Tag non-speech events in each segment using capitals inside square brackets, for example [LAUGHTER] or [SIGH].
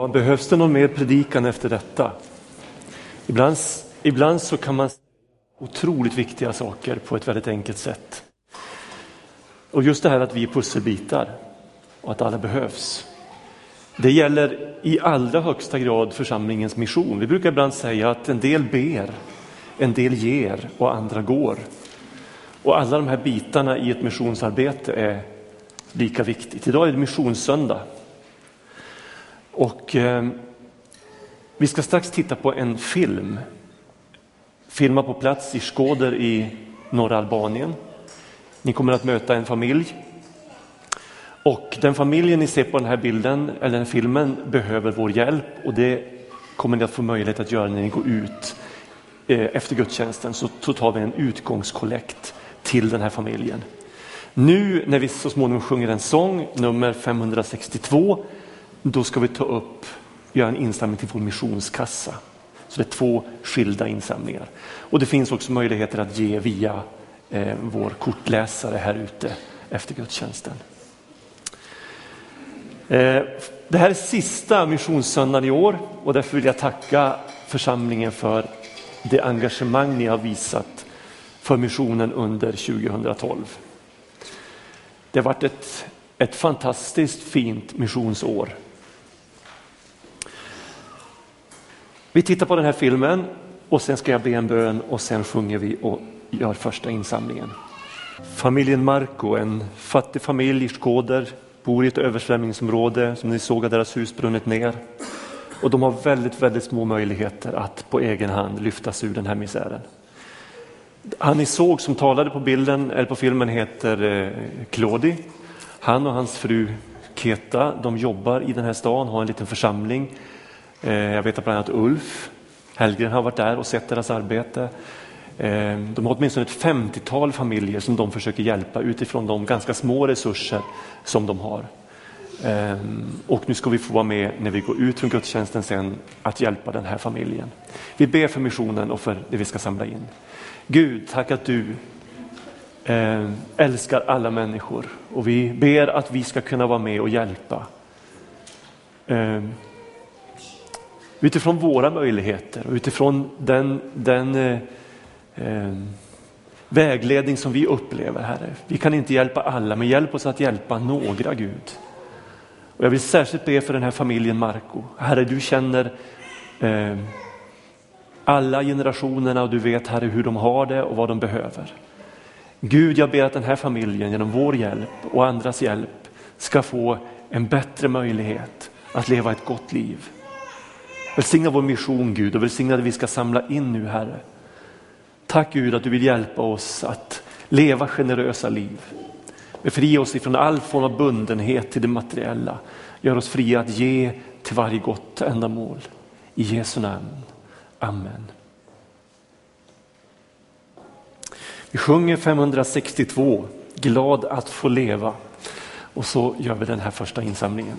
Ja, behövs det någon mer predikan efter detta? Ibland, ibland så kan man säga otroligt viktiga saker på ett väldigt enkelt sätt. Och just det här att vi är pusselbitar och att alla behövs. Det gäller i allra högsta grad församlingens mission. Vi brukar ibland säga att en del ber, en del ger och andra går. Och alla de här bitarna i ett missionsarbete är lika viktigt. Idag är det missionssöndag. Och eh, vi ska strax titta på en film. Filmad på plats i Skåder i norra Albanien. Ni kommer att möta en familj. Och den familjen ni ser på den här bilden, eller den här filmen, behöver vår hjälp och det kommer ni att få möjlighet att göra när ni går ut eh, efter gudstjänsten. Så, så tar vi en utgångskollekt till den här familjen. Nu när vi så småningom sjunger en sång, nummer 562, då ska vi ta upp, göra en insamling till vår missionskassa. Så det är två skilda insamlingar. Och det finns också möjligheter att ge via eh, vår kortläsare här ute efter gudstjänsten. Eh, det här är sista missionssöndagen i år och därför vill jag tacka församlingen för det engagemang ni har visat för missionen under 2012. Det har varit ett, ett fantastiskt fint missionsår. Vi tittar på den här filmen och sen ska jag be en bön och sen sjunger vi och gör första insamlingen. Familjen Marco, en fattig familj i Skåder, bor i ett översvämningsområde. Som ni såg har deras hus brunnit ner. Och de har väldigt, väldigt små möjligheter att på egen hand lyftas ur den här misären. Han ni såg som talade på bilden, eller på filmen heter eh, Claudi. Han och hans fru Keta, de jobbar i den här stan, har en liten församling. Eh, jag vet att bland annat Ulf Hellgren har varit där och sett deras arbete. Eh, de har åtminstone ett 50-tal familjer som de försöker hjälpa utifrån de ganska små resurser som de har. Eh, och nu ska vi få vara med när vi går ut från gudstjänsten sen att hjälpa den här familjen. Vi ber för missionen och för det vi ska samla in. Gud, tack att du älskar alla människor och vi ber att vi ska kunna vara med och hjälpa. Utifrån våra möjligheter och utifrån den, den eh, eh, vägledning som vi upplever, Herre. Vi kan inte hjälpa alla, men hjälp oss att hjälpa några, Gud. Och jag vill särskilt be för den här familjen Marco. Herre, du känner eh, alla generationerna och du vet Herre hur de har det och vad de behöver. Gud, jag ber att den här familjen genom vår hjälp och andras hjälp ska få en bättre möjlighet att leva ett gott liv. Välsigna vår mission Gud och välsigna det vi ska samla in nu Herre. Tack Gud att du vill hjälpa oss att leva generösa liv. Befria oss ifrån all form av bundenhet till det materiella. Gör oss fria att ge till varje gott ändamål. I Jesu namn. Amen. Vi sjunger 562, Glad att få leva. Och så gör vi den här första insamlingen.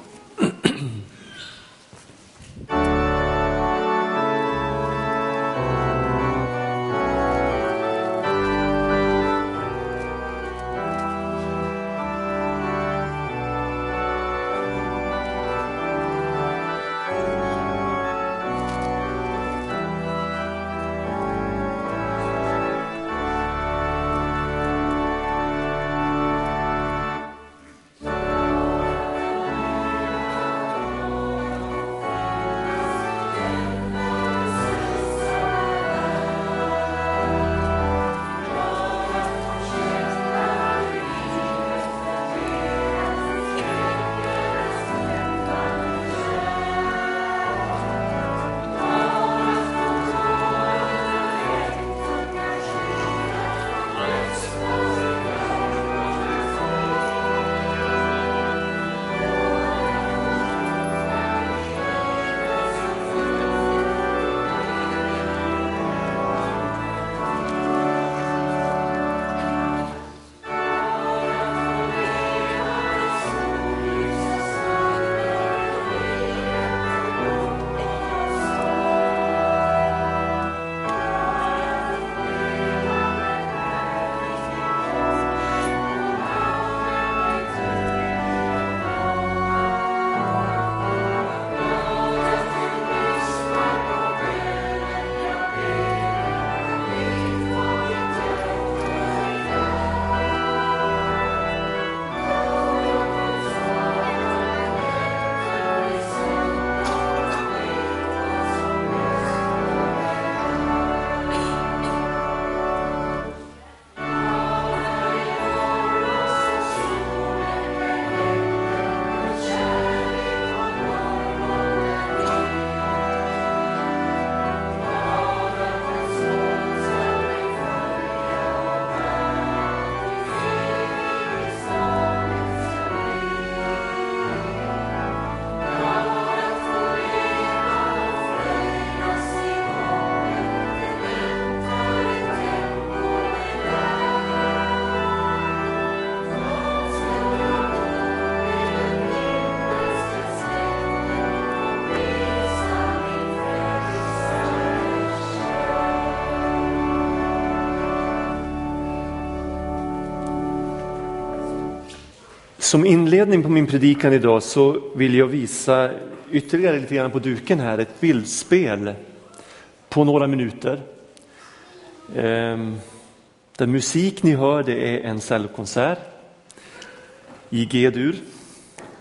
Som inledning på min predikan idag så vill jag visa ytterligare lite grann på duken här ett bildspel på några minuter. Ehm, Den musik ni hör det är en cellkonsert i G-dur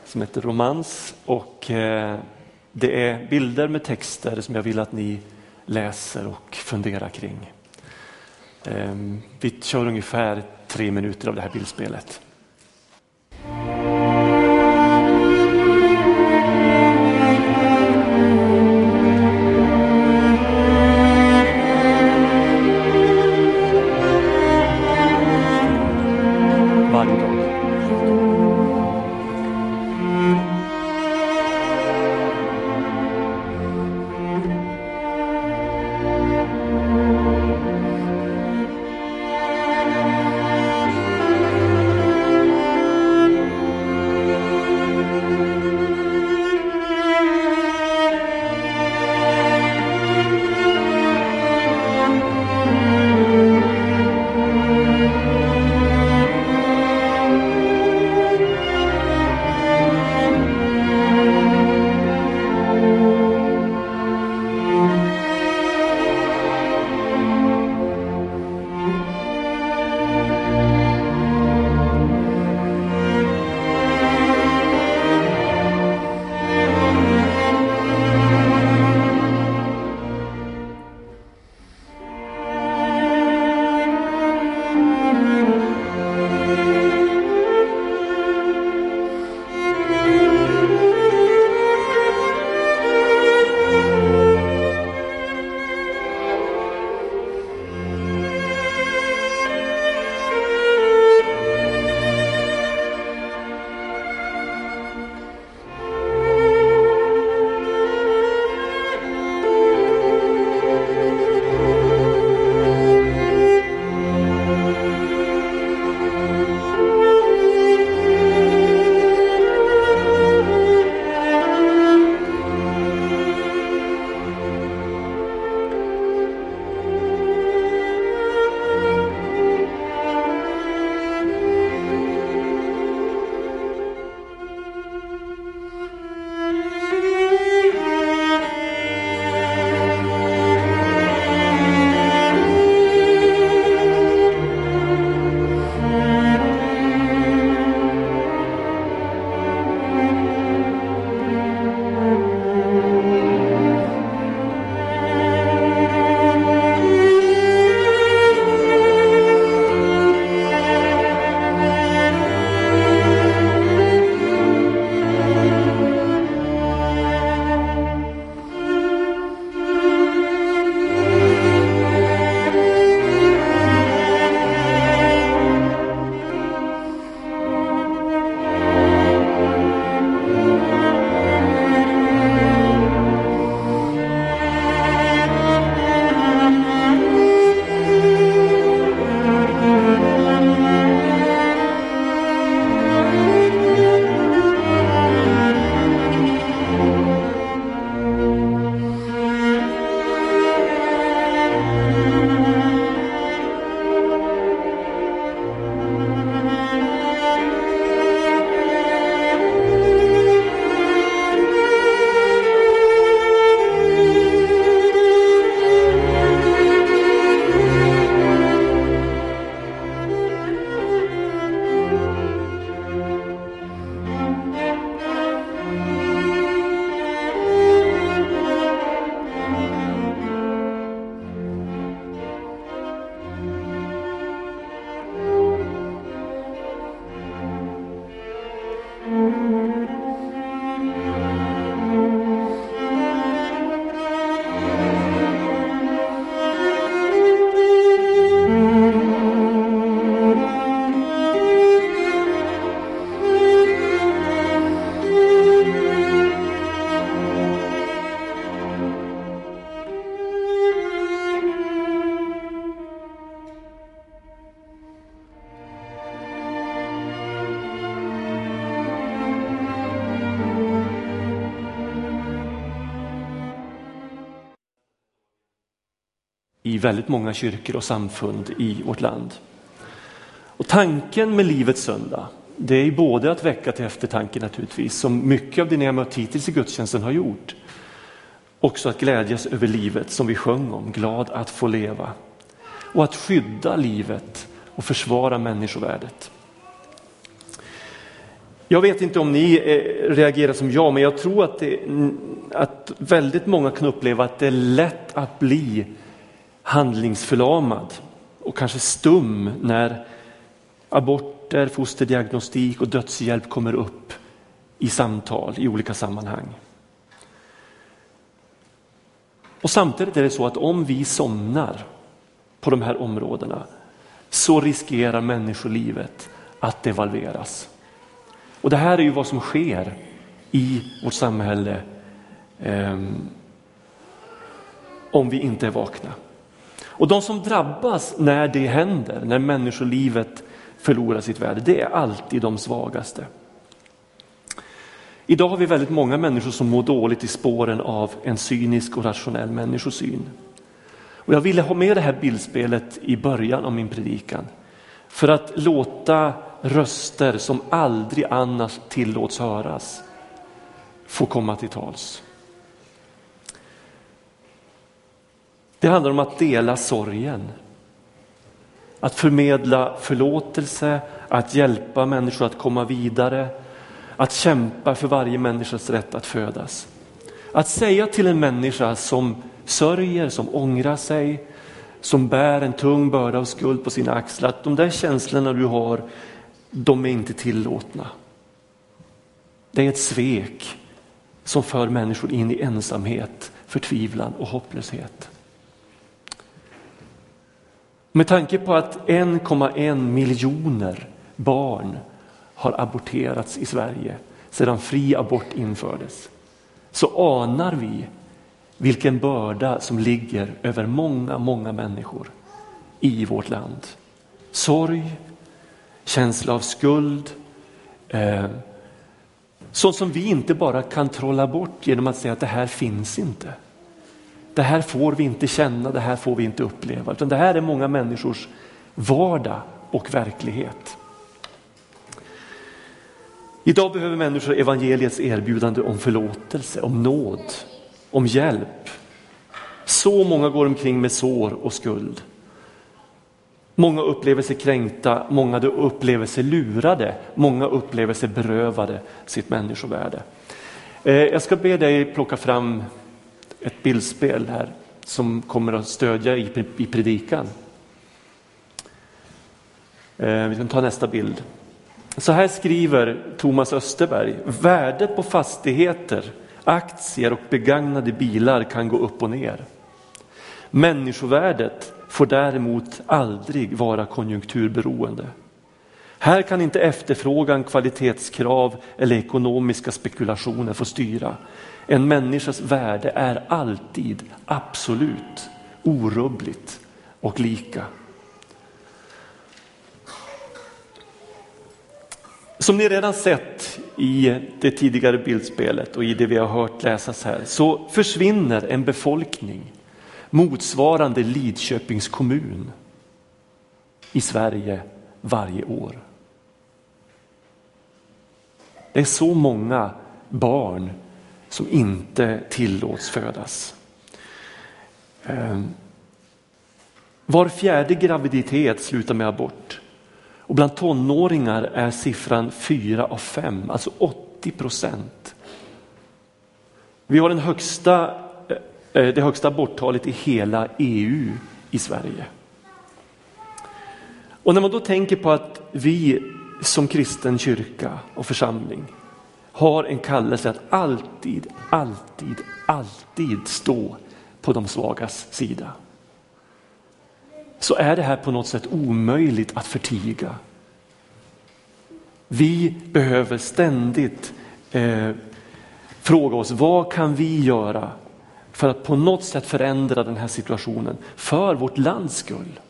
som heter Romans och eh, det är bilder med texter som jag vill att ni läser och funderar kring. Ehm, vi kör ungefär tre minuter av det här bildspelet. Väldigt många kyrkor och samfund i vårt land. Och tanken med Livets söndag, det är både att väcka till eftertanke naturligtvis, som mycket av det ni har mött hittills i gudstjänsten har gjort. Också att glädjas över livet som vi sjöng om, glad att få leva. Och att skydda livet och försvara människovärdet. Jag vet inte om ni eh, reagerar som jag, men jag tror att, det, att väldigt många kan uppleva att det är lätt att bli handlingsförlamad och kanske stum när aborter, fosterdiagnostik och dödshjälp kommer upp i samtal i olika sammanhang. Och samtidigt är det så att om vi somnar på de här områdena så riskerar människolivet att devalveras. Och det här är ju vad som sker i vårt samhälle eh, om vi inte är vakna. Och de som drabbas när det händer, när människolivet förlorar sitt värde, det är alltid de svagaste. Idag har vi väldigt många människor som mår dåligt i spåren av en cynisk och rationell människosyn. Och jag ville ha med det här bildspelet i början av min predikan för att låta röster som aldrig annars tillåts höras få komma till tals. Det handlar om att dela sorgen. Att förmedla förlåtelse, att hjälpa människor att komma vidare, att kämpa för varje människas rätt att födas. Att säga till en människa som sörjer, som ångrar sig, som bär en tung börda av skuld på sina axlar, att de där känslorna du har, de är inte tillåtna. Det är ett svek som för människor in i ensamhet, förtvivlan och hopplöshet. Med tanke på att 1,1 miljoner barn har aborterats i Sverige sedan fri abort infördes så anar vi vilken börda som ligger över många, många människor i vårt land. Sorg, känsla av skuld, eh, sånt som vi inte bara kan trolla bort genom att säga att det här finns inte. Det här får vi inte känna, det här får vi inte uppleva, utan det här är många människors vardag och verklighet. Idag behöver människor evangeliets erbjudande om förlåtelse, om nåd, om hjälp. Så många går omkring med sår och skuld. Många upplever sig kränkta, många upplever sig lurade, många upplever sig berövade sitt människovärde. Eh, jag ska be dig plocka fram ett bildspel här som kommer att stödja i predikan. Eh, vi kan ta nästa bild. Så här skriver Thomas Österberg, värdet på fastigheter, aktier och begagnade bilar kan gå upp och ner. Människovärdet får däremot aldrig vara konjunkturberoende. Här kan inte efterfrågan, kvalitetskrav eller ekonomiska spekulationer få styra. En människas värde är alltid absolut, orubbligt och lika. Som ni redan sett i det tidigare bildspelet och i det vi har hört läsas här så försvinner en befolkning motsvarande Lidköpings kommun i Sverige varje år. Det är så många barn som inte tillåts födas. Ehm, var fjärde graviditet slutar med abort. Och bland tonåringar är siffran 4 av 5, alltså 80 procent. Vi har den högsta, eh, eh, det högsta aborttalet i hela EU i Sverige. Och när man då tänker på att vi som kristen kyrka och församling har en kallelse att alltid, alltid, alltid stå på de svagas sida. Så är det här på något sätt omöjligt att förtiga. Vi behöver ständigt eh, fråga oss vad kan vi göra för att på något sätt förändra den här situationen för vårt lands skull.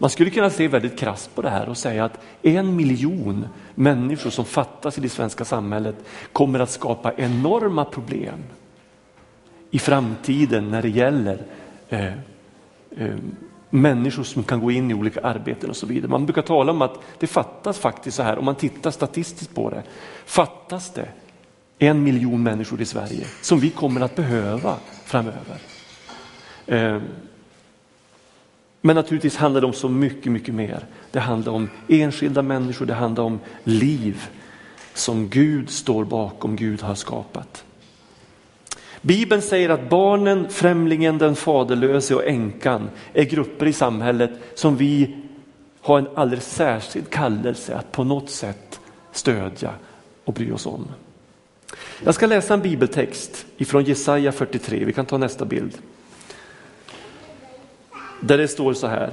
Man skulle kunna se väldigt krasst på det här och säga att en miljon människor som fattas i det svenska samhället kommer att skapa enorma problem i framtiden när det gäller eh, eh, människor som kan gå in i olika arbeten och så vidare. Man brukar tala om att det fattas faktiskt så här, om man tittar statistiskt på det, fattas det en miljon människor i Sverige som vi kommer att behöva framöver. Eh, men naturligtvis handlar det om så mycket, mycket mer. Det handlar om enskilda människor, det handlar om liv som Gud står bakom, Gud har skapat. Bibeln säger att barnen, främlingen, den faderlöse och änkan är grupper i samhället som vi har en alldeles särskild kallelse att på något sätt stödja och bry oss om. Jag ska läsa en bibeltext ifrån Jesaja 43, vi kan ta nästa bild. Där det står så här.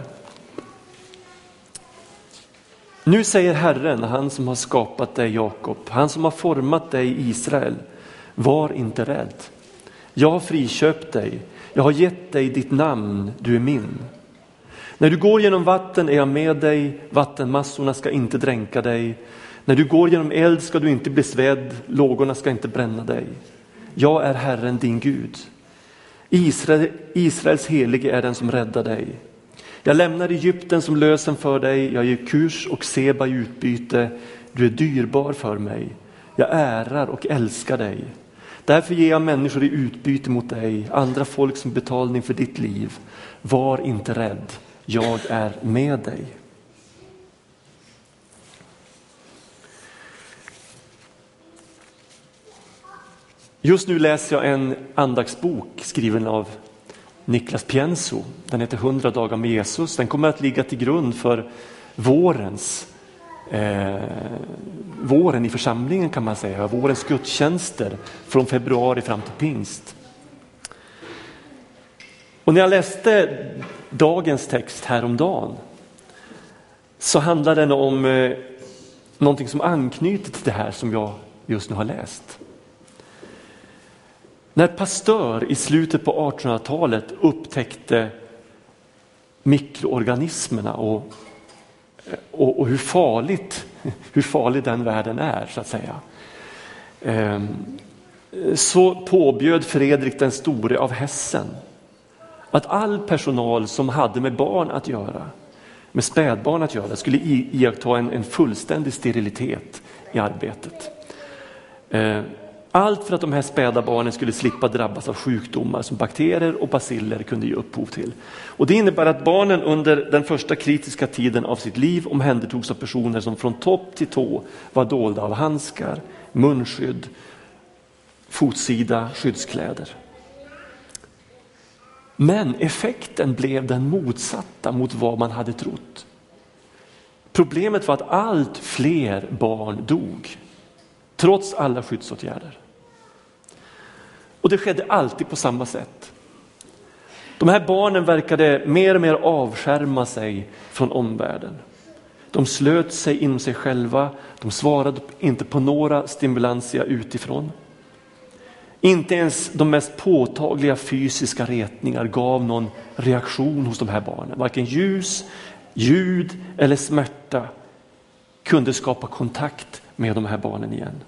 Nu säger Herren, han som har skapat dig Jakob, han som har format dig Israel, var inte rädd. Jag har friköpt dig, jag har gett dig ditt namn, du är min. När du går genom vatten är jag med dig, vattenmassorna ska inte dränka dig. När du går genom eld ska du inte bli svedd, lågorna ska inte bränna dig. Jag är Herren din Gud. Israel, Israels helige är den som räddar dig. Jag lämnar Egypten som lösen för dig, jag ger Kurs och Seba i utbyte. Du är dyrbar för mig. Jag ärar och älskar dig. Därför ger jag människor i utbyte mot dig, andra folk som betalning för ditt liv. Var inte rädd, jag är med dig. Just nu läser jag en andaktsbok skriven av Niklas Pienso. Den heter 100 dagar med Jesus. Den kommer att ligga till grund för vårens eh, våren i församlingen kan man säga, vårens gudstjänster från februari fram till pingst. Och när jag läste dagens text häromdagen så handlar den om eh, någonting som anknyter till det här som jag just nu har läst. När Pasteur i slutet på 1800-talet upptäckte mikroorganismerna och, och, och, hur, farligt, hur farlig den världen är så att säga. Ehm, så påbjöd Fredrik den store av Hessen att all personal som hade med barn att göra, med spädbarn att göra, skulle iaktta en, en fullständig sterilitet i arbetet. Ehm, allt för att de här späda barnen skulle slippa drabbas av sjukdomar som bakterier och baciller kunde ge upphov till. Och det innebär att barnen under den första kritiska tiden av sitt liv omhändertogs av personer som från topp till tå var dolda av handskar, munskydd, fotsida, skyddskläder. Men effekten blev den motsatta mot vad man hade trott. Problemet var att allt fler barn dog trots alla skyddsåtgärder. Och det skedde alltid på samma sätt. De här barnen verkade mer och mer avskärma sig från omvärlden. De slöt sig inom sig själva, de svarade inte på några stimulanser utifrån. Inte ens de mest påtagliga fysiska retningar gav någon reaktion hos de här barnen. Varken ljus, ljud eller smärta kunde skapa kontakt med de här barnen igen.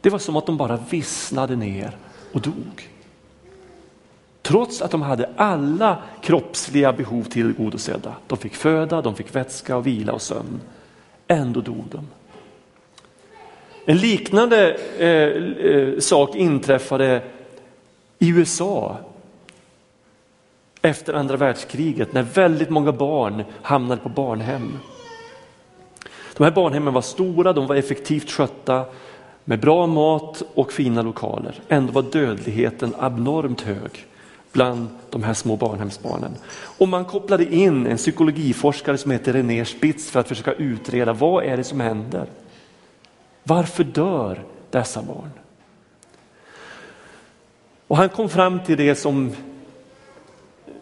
Det var som att de bara vissnade ner och dog. Trots att de hade alla kroppsliga behov tillgodosedda. De fick föda, de fick vätska och vila och sömn. Ändå dog de. En liknande eh, eh, sak inträffade i USA efter andra världskriget när väldigt många barn hamnade på barnhem. De här barnhemmen var stora, de var effektivt skötta med bra mat och fina lokaler. Ändå var dödligheten abnormt hög bland de här små barnhemsbarnen. Och man kopplade in en psykologiforskare som heter René Spitz för att försöka utreda vad är det som händer? Varför dör dessa barn? Och han kom fram till det som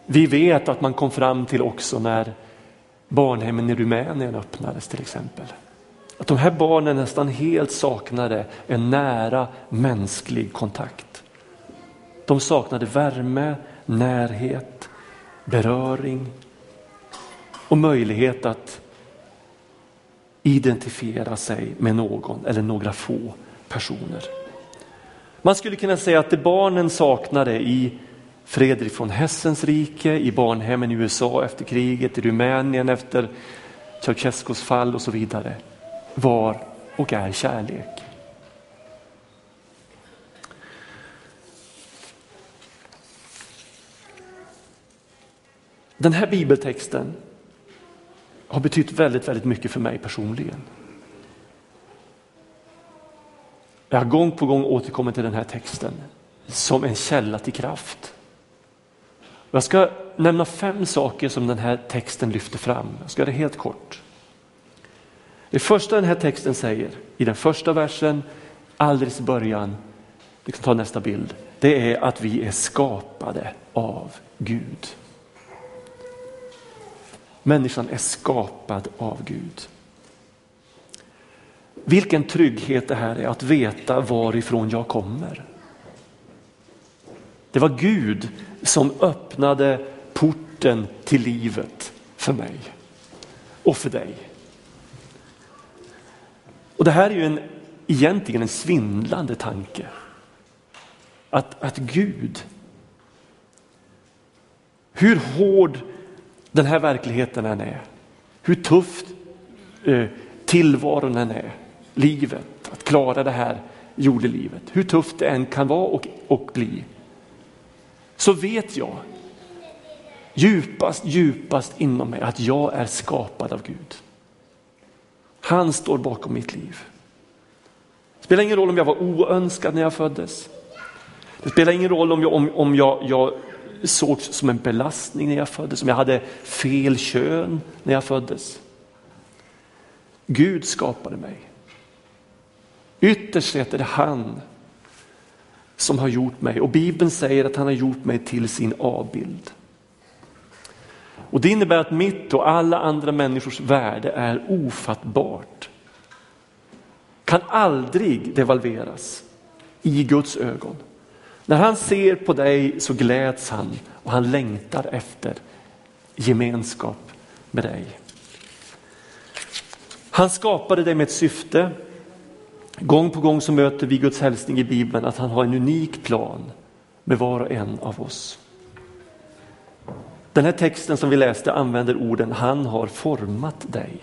vi vet att man kom fram till också när barnhemmen i Rumänien öppnades till exempel. Att de här barnen nästan helt saknade en nära mänsklig kontakt. De saknade värme, närhet, beröring och möjlighet att identifiera sig med någon eller några få personer. Man skulle kunna säga att det barnen saknade i Fredrik från Hessens rike, i barnhemmen i USA efter kriget, i Rumänien efter Ceausescus fall och så vidare var och är kärlek. Den här bibeltexten har betytt väldigt, väldigt mycket för mig personligen. Jag har gång på gång återkommit till den här texten som en källa till kraft. Jag ska nämna fem saker som den här texten lyfter fram. Jag ska göra det helt kort. Det första den här texten säger i den första versen, alldeles i början, vi kan ta nästa bild, det är att vi är skapade av Gud. Människan är skapad av Gud. Vilken trygghet det här är att veta varifrån jag kommer. Det var Gud som öppnade porten till livet för mig och för dig. Och det här är ju en, egentligen en svindlande tanke. Att, att Gud, hur hård den här verkligheten än är, hur tufft eh, tillvaron än är, livet, att klara det här jordelivet, hur tufft det än kan vara och, och bli, så vet jag djupast, djupast inom mig att jag är skapad av Gud. Han står bakom mitt liv. Det spelar ingen roll om jag var oönskad när jag föddes. Det spelar ingen roll om jag, om, om jag, jag sågs som en belastning när jag föddes, om jag hade fel kön när jag föddes. Gud skapade mig. Ytterst sett är det han som har gjort mig och Bibeln säger att han har gjort mig till sin avbild. Och Det innebär att mitt och alla andra människors värde är ofattbart. Kan aldrig devalveras i Guds ögon. När han ser på dig så gläds han och han längtar efter gemenskap med dig. Han skapade dig med ett syfte. Gång på gång så möter vi Guds hälsning i Bibeln att han har en unik plan med var och en av oss. Den här texten som vi läste använder orden han har format dig.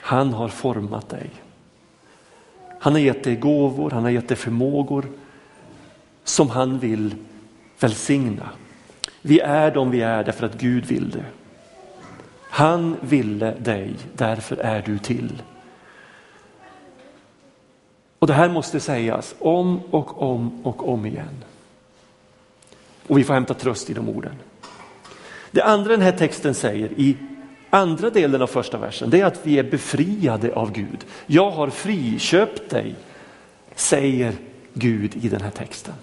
Han har format dig. Han har gett dig gåvor, han har gett dig förmågor som han vill välsigna. Vi är de vi är därför att Gud vill det. Han ville dig, därför är du till. Och det här måste sägas om och om och om igen. Och vi får hämta tröst i de orden. Det andra den här texten säger i andra delen av första versen, det är att vi är befriade av Gud. Jag har friköpt dig, säger Gud i den här texten.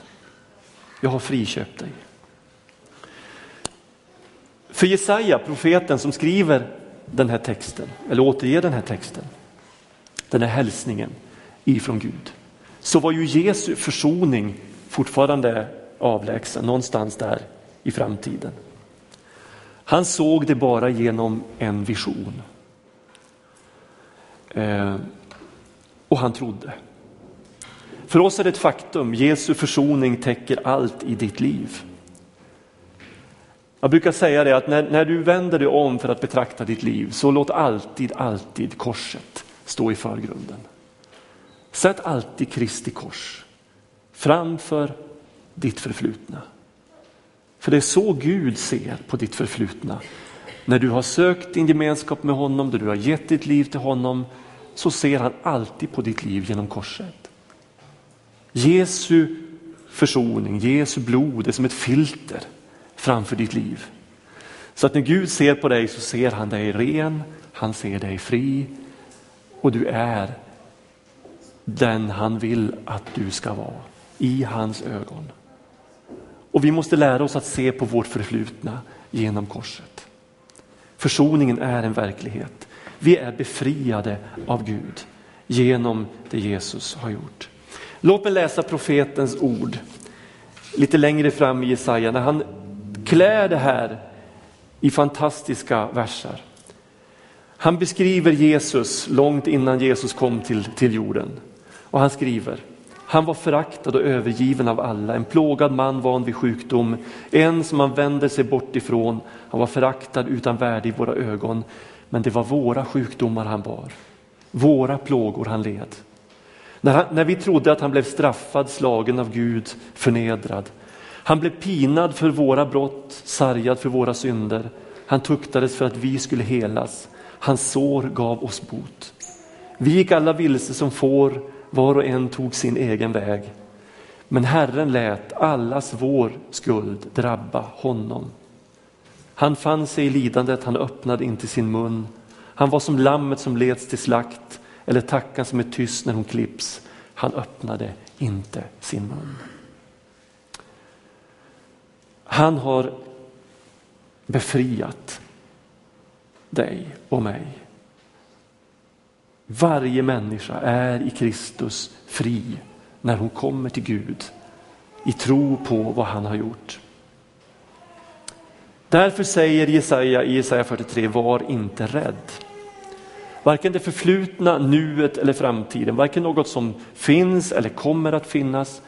Jag har friköpt dig. För Jesaja, profeten som skriver den här texten, eller återger den här texten, den här hälsningen ifrån Gud, så var ju Jesu försoning fortfarande avlägsen, någonstans där i framtiden. Han såg det bara genom en vision. Eh, och han trodde. För oss är det ett faktum, Jesu försoning täcker allt i ditt liv. Jag brukar säga det att när, när du vänder dig om för att betrakta ditt liv så låt alltid, alltid korset stå i förgrunden. Sätt alltid Kristi kors framför ditt förflutna. För det är så Gud ser på ditt förflutna. När du har sökt din gemenskap med honom, när du har gett ditt liv till honom, så ser han alltid på ditt liv genom korset. Jesu försoning, Jesu blod är som ett filter framför ditt liv. Så att när Gud ser på dig så ser han dig ren, han ser dig fri och du är den han vill att du ska vara i hans ögon. Och vi måste lära oss att se på vårt förflutna genom korset. Försoningen är en verklighet. Vi är befriade av Gud genom det Jesus har gjort. Låt mig läsa profetens ord lite längre fram i Jesaja när han klär det här i fantastiska verser. Han beskriver Jesus långt innan Jesus kom till, till jorden och han skriver Han var föraktad och övergiven av alla, en plågad man van vid sjukdom, en som man vänder sig bort ifrån. Han var föraktad utan värde i våra ögon, men det var våra sjukdomar han bar, våra plågor han led. När, han, när vi trodde att han blev straffad, slagen av Gud, förnedrad. Han blev pinad för våra brott, sargad för våra synder. Han tuktades för att vi skulle helas. Hans sår gav oss bot. Vi gick alla vilse som får, var och en tog sin egen väg. Men Herren lät allas vår skuld drabba honom. Han fann sig i lidandet, han öppnade inte sin mun. Han var som lammet som leds till slakt eller tackan som är tyst när hon klipps. Han öppnade inte sin mun. Han har befriat dig och mig. Varje människa är i Kristus fri när hon kommer till Gud i tro på vad han har gjort. Därför säger Jesaja i Jesaja 43, var inte rädd. Varken det förflutna, nuet eller framtiden, varken något som finns eller kommer att finnas.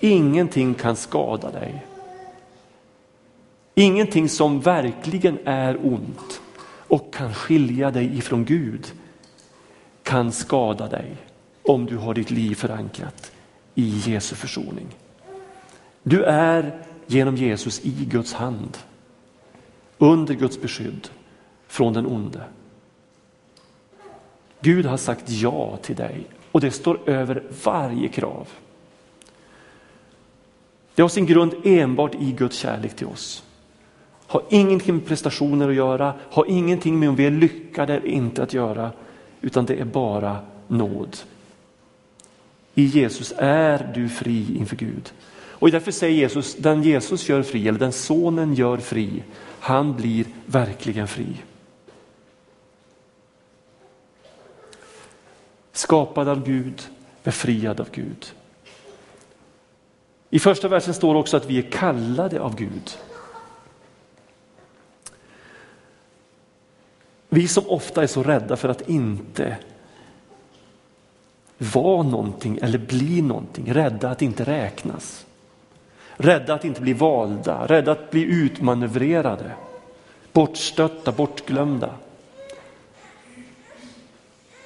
Ingenting kan skada dig. Ingenting som verkligen är ont och kan skilja dig ifrån Gud kan skada dig om du har ditt liv förankrat i Jesu försoning. Du är genom Jesus i Guds hand, under Guds beskydd från den onde. Gud har sagt ja till dig och det står över varje krav. Det har sin grund enbart i Guds kärlek till oss. Har ingenting med prestationer att göra, har ingenting med om vi är lyckade eller inte att göra, utan det är bara nåd. I Jesus är du fri inför Gud. Och därför säger Jesus, den Jesus gör fri, eller den sonen gör fri, han blir verkligen fri. Skapad av Gud, befriad av Gud. I första versen står också att vi är kallade av Gud. Vi som ofta är så rädda för att inte vara någonting eller bli någonting, rädda att inte räknas. Rädda att inte bli valda, rädda att bli utmanövrerade, bortstötta, bortglömda.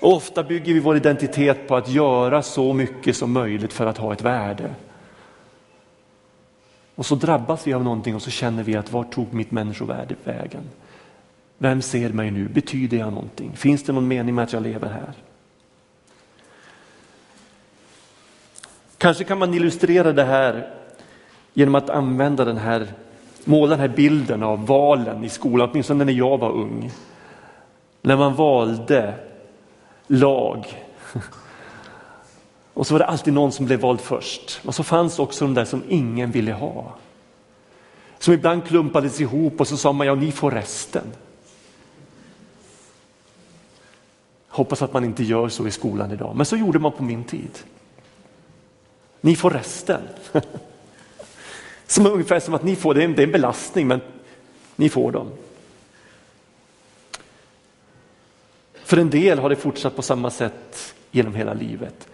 Och ofta bygger vi vår identitet på att göra så mycket som möjligt för att ha ett värde. Och så drabbas vi av någonting och så känner vi att var tog mitt människovärde vägen? Vem ser mig nu? Betyder jag någonting? Finns det någon mening med att jag lever här? Kanske kan man illustrera det här genom att använda den här, måla den här bilden av valen i skolan, åtminstone när jag var ung. När man valde lag. [LAUGHS] Och så var det alltid någon som blev vald först. Och så fanns också de där som ingen ville ha. Som ibland klumpades ihop och så sa man ja, ni får resten. Hoppas att man inte gör så i skolan idag, men så gjorde man på min tid. Ni får resten. [LAUGHS] Som ungefär som att ni får, det är en belastning men ni får dem. För en del har det fortsatt på samma sätt genom hela livet.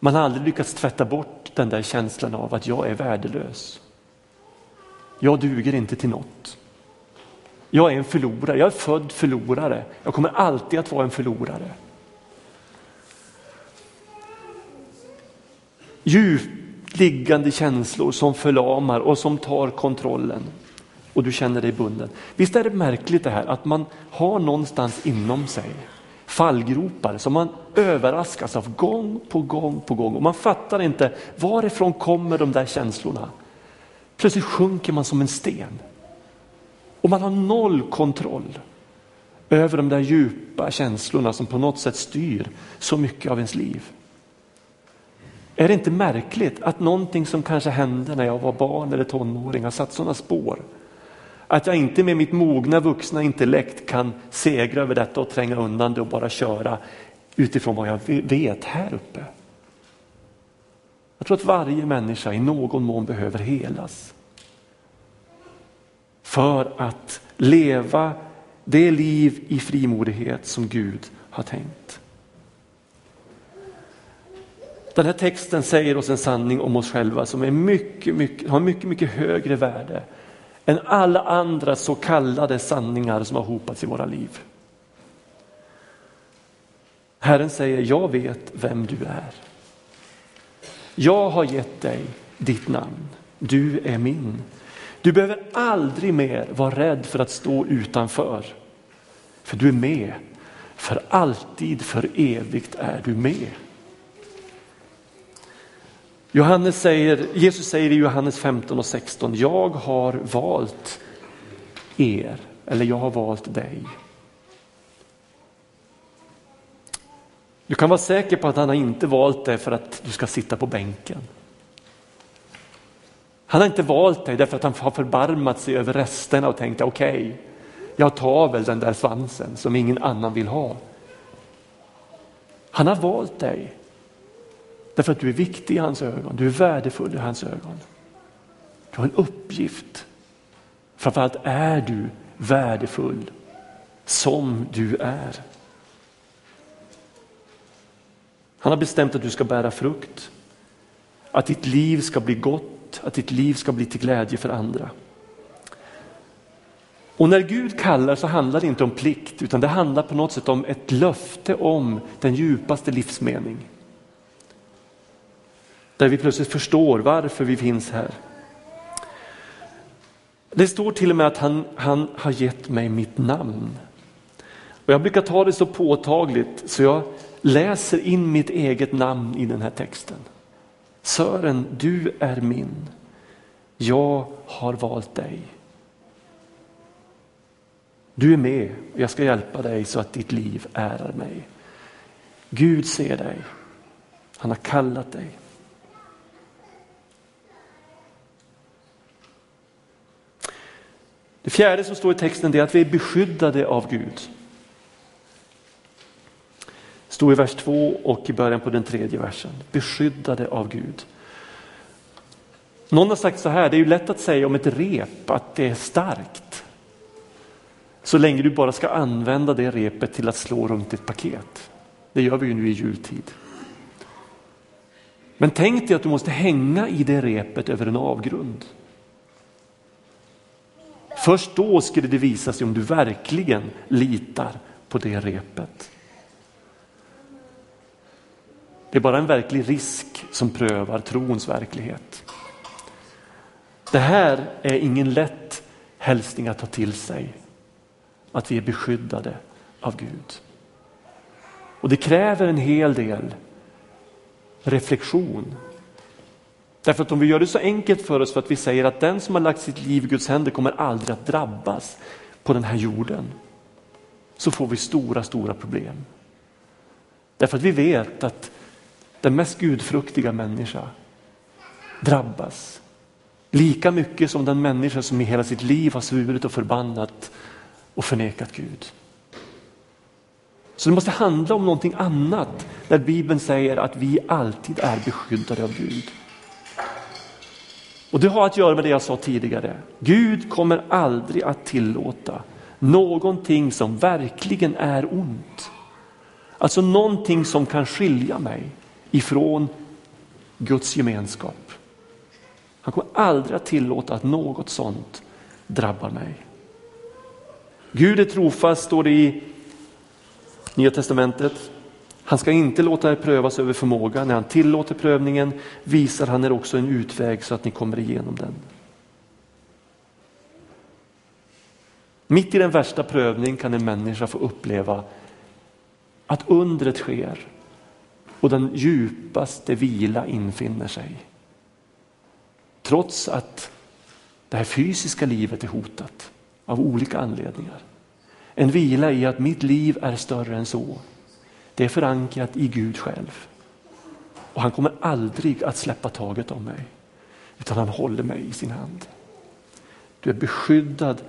Man har aldrig lyckats tvätta bort den där känslan av att jag är värdelös. Jag duger inte till något. Jag är en förlorare, jag är född förlorare. Jag kommer alltid att vara en förlorare. Djupt liggande känslor som förlamar och som tar kontrollen. Och du känner dig bunden. Visst är det märkligt det här att man har någonstans inom sig fallgropar som man överraskas av gång på gång på gång och man fattar inte varifrån kommer de där känslorna. Plötsligt sjunker man som en sten och man har noll kontroll över de där djupa känslorna som på något sätt styr så mycket av ens liv. Är det inte märkligt att någonting som kanske hände när jag var barn eller tonåring har satt sådana spår? Att jag inte med mitt mogna vuxna intellekt kan segra över detta och tränga undan det och bara köra utifrån vad jag vet här uppe. Jag tror att varje människa i någon mån behöver helas. För att leva det liv i frimodighet som Gud har tänkt. Den här texten säger oss en sanning om oss själva som är mycket, mycket, har mycket, mycket högre värde än alla andra så kallade sanningar som har hopats i våra liv. Herren säger, jag vet vem du är. Jag har gett dig ditt namn. Du är min. Du behöver aldrig mer vara rädd för att stå utanför. För du är med. För alltid, för evigt är du med. Johannes säger, Jesus säger i Johannes 15 och 16, jag har valt er, eller jag har valt dig. Du kan vara säker på att han har inte valt dig för att du ska sitta på bänken. Han har inte valt dig därför att han har förbarmat sig över resterna och tänkt okej, okay, jag tar väl den där svansen som ingen annan vill ha. Han har valt dig därför att du är viktig i hans ögon, du är värdefull i hans ögon. Du har en uppgift. Framförallt är du värdefull som du är. Han har bestämt att du ska bära frukt, att ditt liv ska bli gott, att ditt liv ska bli till glädje för andra. Och när Gud kallar så handlar det inte om plikt utan det handlar på något sätt om ett löfte om den djupaste livsmening. Där vi plötsligt förstår varför vi finns här. Det står till och med att han, han har gett mig mitt namn. Och jag brukar ta det så påtagligt så jag läser in mitt eget namn i den här texten. Sören, du är min. Jag har valt dig. Du är med och jag ska hjälpa dig så att ditt liv ärar mig. Gud ser dig. Han har kallat dig. Det fjärde som står i texten är att vi är beskyddade av Gud. Det står i vers 2 och i början på den tredje versen. Beskyddade av Gud. Någon har sagt så här, det är ju lätt att säga om ett rep att det är starkt. Så länge du bara ska använda det repet till att slå runt ett paket. Det gör vi ju nu i jultid. Men tänk dig att du måste hänga i det repet över en avgrund. Först då skulle det visa sig om du verkligen litar på det repet. Det är bara en verklig risk som prövar trons verklighet. Det här är ingen lätt hälsning att ta till sig, att vi är beskyddade av Gud. Och det kräver en hel del reflektion Därför att om vi gör det så enkelt för oss för att vi säger att den som har lagt sitt liv i Guds händer kommer aldrig att drabbas på den här jorden. Så får vi stora, stora problem. Därför att vi vet att den mest gudfruktiga människa drabbas lika mycket som den människa som i hela sitt liv har svurit och förbannat och förnekat Gud. Så det måste handla om någonting annat när Bibeln säger att vi alltid är beskyddade av Gud. Och det har att göra med det jag sa tidigare. Gud kommer aldrig att tillåta någonting som verkligen är ont. Alltså någonting som kan skilja mig ifrån Guds gemenskap. Han kommer aldrig att tillåta att något sånt drabbar mig. Gud är trofast står det i Nya Testamentet. Han ska inte låta er prövas över förmåga. När han tillåter prövningen visar han er också en utväg så att ni kommer igenom den. Mitt i den värsta prövning kan en människa få uppleva att undret sker och den djupaste vila infinner sig. Trots att det här fysiska livet är hotat av olika anledningar. En vila i att mitt liv är större än så. Det är förankrat i Gud själv. Och han kommer aldrig att släppa taget om mig. Utan han håller mig i sin hand. Du är beskyddad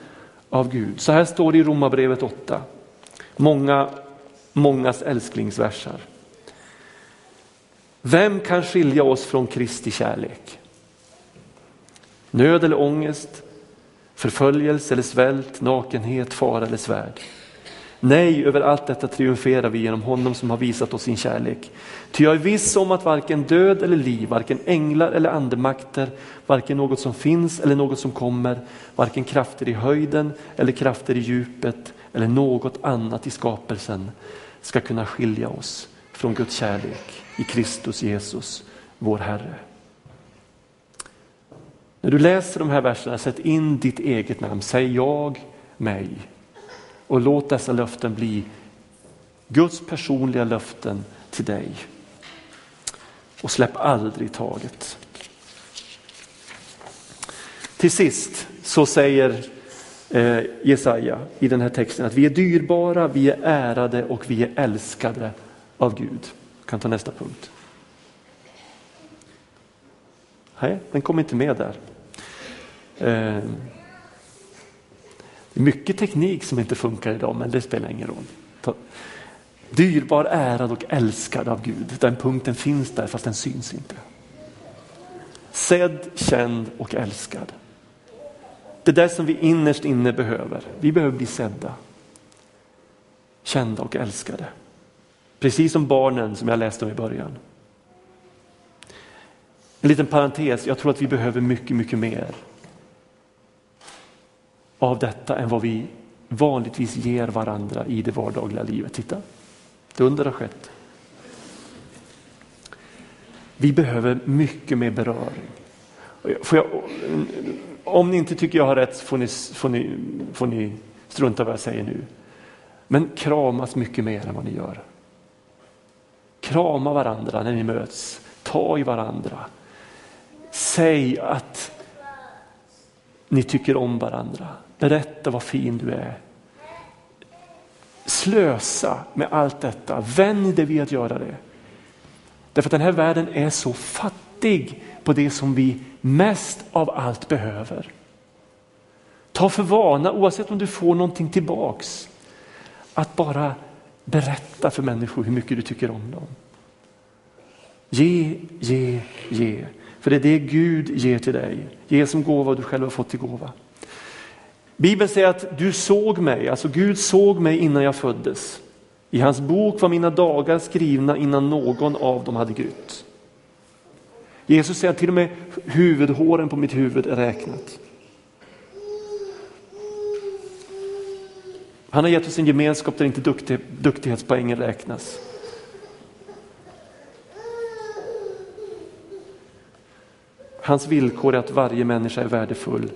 av Gud. Så här står det i Romarbrevet 8. Många, mångas älsklingsversar. Vem kan skilja oss från Kristi kärlek? Nöd eller ångest, förföljelse eller svält, nakenhet, fara eller svärd. Nej, över allt detta triumferar vi genom honom som har visat oss sin kärlek. Ty jag är viss om att varken död eller liv, varken änglar eller andemakter, varken något som finns eller något som kommer, varken krafter i höjden eller krafter i djupet eller något annat i skapelsen ska kunna skilja oss från Guds kärlek i Kristus Jesus, vår Herre. När du läser de här verserna, sätt in ditt eget namn. Säg jag, mig. Och låt dessa löften bli Guds personliga löften till dig. Och släpp aldrig taget. Till sist så säger eh, Jesaja i den här texten att vi är dyrbara, vi är ärade och vi är älskade av Gud. Kan ta nästa punkt. Nej, den kom inte med där. Eh, det är mycket teknik som inte funkar idag, men det spelar ingen roll. Dyrbar, ärad och älskad av Gud. Den punkten finns där fast den syns inte. Sedd, känd och älskad. Det där som vi innerst inne behöver. Vi behöver bli sedda, kända och älskade. Precis som barnen som jag läste om i början. En liten parentes, jag tror att vi behöver mycket, mycket mer av detta än vad vi vanligtvis ger varandra i det vardagliga livet. Titta, det under har skett. Vi behöver mycket mer beröring. Jag, om ni inte tycker jag har rätt får ni, får, ni, får ni strunta vad jag säger nu. Men kramas mycket mer än vad ni gör. Krama varandra när ni möts. Ta i varandra. Säg att ni tycker om varandra. Berätta vad fin du är. Slösa med allt detta. Vänj dig vid att göra det. Därför att den här världen är så fattig på det som vi mest av allt behöver. Ta för vana, oavsett om du får någonting tillbaks, att bara berätta för människor hur mycket du tycker om dem. Ge, ge, ge. För det är det Gud ger till dig. Ge som gåva du själv har fått till gåva. Bibeln säger att du såg mig, alltså Gud såg mig innan jag föddes. I hans bok var mina dagar skrivna innan någon av dem hade grytt. Jesus säger att till och med huvudhåren på mitt huvud är räknat. Han har gett oss en gemenskap där inte duktig, duktighetspoängen räknas. Hans villkor är att varje människa är värdefull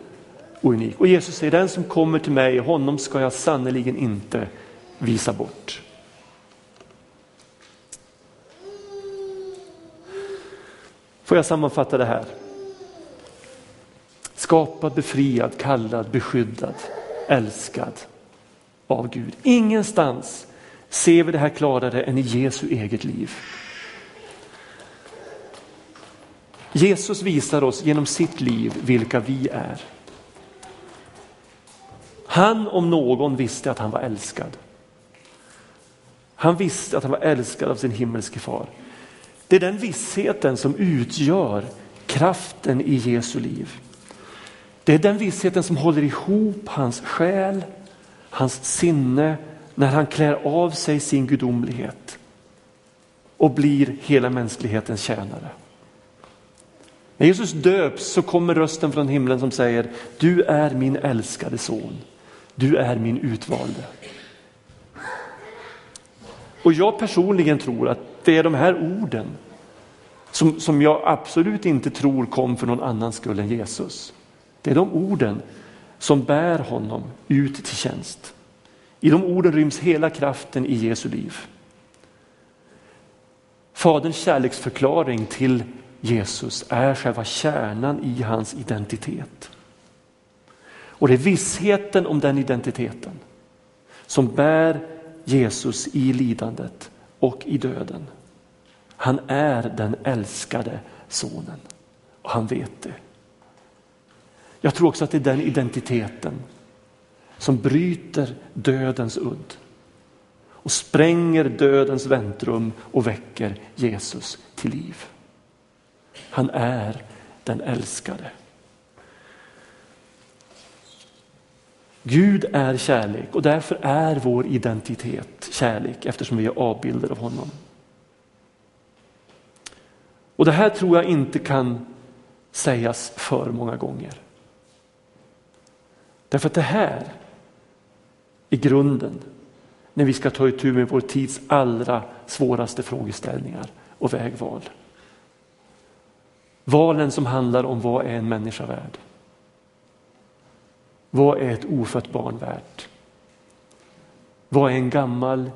och unik. Och Jesus säger, den som kommer till mig, honom ska jag sannerligen inte visa bort. Får jag sammanfatta det här? Skapad, befriad, kallad, beskyddad, älskad av Gud. Ingenstans ser vi det här klarare än i Jesu eget liv. Jesus visar oss genom sitt liv vilka vi är. Han om någon visste att han var älskad. Han visste att han var älskad av sin himmelske far. Det är den vissheten som utgör kraften i Jesu liv. Det är den vissheten som håller ihop hans själ, hans sinne när han klär av sig sin gudomlighet och blir hela mänsklighetens tjänare. När Jesus döps så kommer rösten från himlen som säger, du är min älskade son. Du är min utvalde. Och jag personligen tror att det är de här orden som, som jag absolut inte tror kom för någon annan skull än Jesus. Det är de orden som bär honom ut till tjänst. I de orden ryms hela kraften i Jesu liv. Faderns kärleksförklaring till Jesus är själva kärnan i hans identitet. Och det är vissheten om den identiteten som bär Jesus i lidandet och i döden. Han är den älskade sonen och han vet det. Jag tror också att det är den identiteten som bryter dödens udd och spränger dödens väntrum och väcker Jesus till liv. Han är den älskade. Gud är kärlek och därför är vår identitet kärlek eftersom vi är avbilder av honom. Och det här tror jag inte kan sägas för många gånger. Därför att det här är grunden när vi ska ta itu med vår tids allra svåraste frågeställningar och vägval. Valen som handlar om vad är en människa värd? Vad är ett ofött barn värt? Vad är en gammal,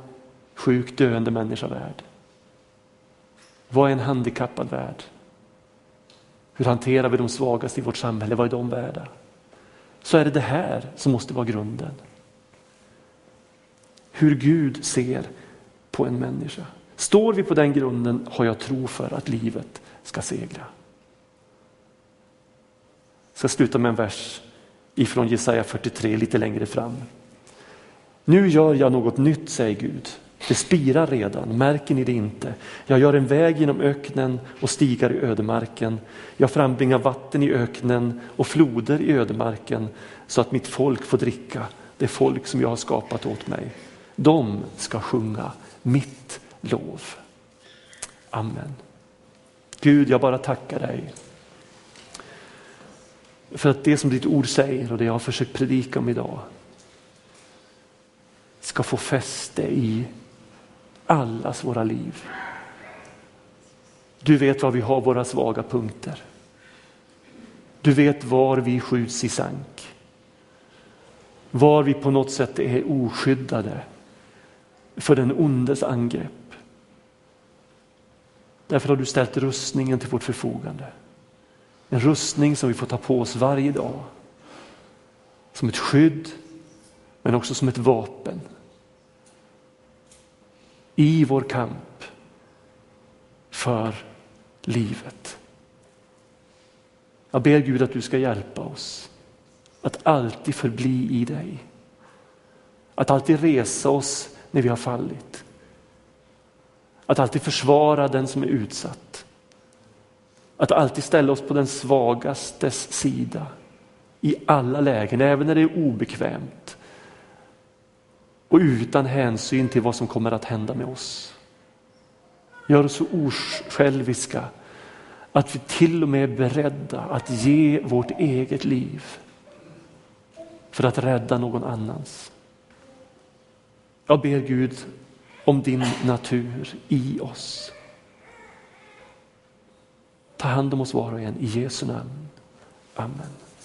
sjuk, döende människa värd? Vad är en handikappad värd? Hur hanterar vi de svagaste i vårt samhälle? Vad är de värda? Så är det det här som måste vara grunden. Hur Gud ser på en människa. Står vi på den grunden har jag tro för att livet ska segra. Jag ska sluta med en vers ifrån Jesaja 43 lite längre fram. Nu gör jag något nytt, säger Gud. Det spirar redan, märker ni det inte? Jag gör en väg genom öknen och stigar i ödemarken. Jag frambringar vatten i öknen och floder i ödemarken så att mitt folk får dricka, det folk som jag har skapat åt mig. De ska sjunga mitt lov. Amen. Gud, jag bara tackar dig för att det som ditt ord säger och det jag har försökt predika om idag ska få fäste i allas våra liv. Du vet var vi har våra svaga punkter. Du vet var vi skjuts i sank. Var vi på något sätt är oskyddade för den ondes angrepp. Därför har du ställt rustningen till vårt förfogande. En rustning som vi får ta på oss varje dag. Som ett skydd men också som ett vapen. I vår kamp för livet. Jag ber Gud att du ska hjälpa oss att alltid förbli i dig. Att alltid resa oss när vi har fallit. Att alltid försvara den som är utsatt. Att alltid ställa oss på den svagastes sida i alla lägen, även när det är obekvämt. Och utan hänsyn till vad som kommer att hända med oss. Gör oss så osjälviska att vi till och med är beredda att ge vårt eget liv för att rädda någon annans. Jag ber Gud om din natur i oss. Ta hand om oss var och en i Jesu namn. Amen.